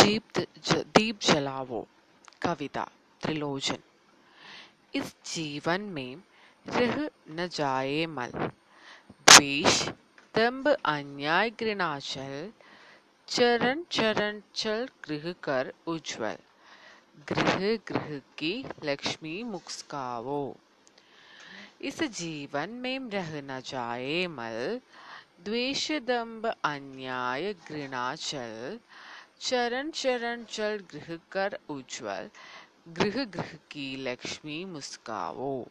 दीप ज, दीप जलावो कविता त्रिलोचन। इस जीवन में रह न जाए मल द्वेष दम्ब अन्याय घृणाचल चरण चरण चल गृह कर उज्जवल गृह गृह की लक्ष्मी मुस्कावो। इस जीवन में रह न जाए मल द्वेष दम्ब अन्याय घृणाचल चरण चरण चल गृह कर उज्ज्वल गृह गृह की लक्ष्मी मुस्कावो।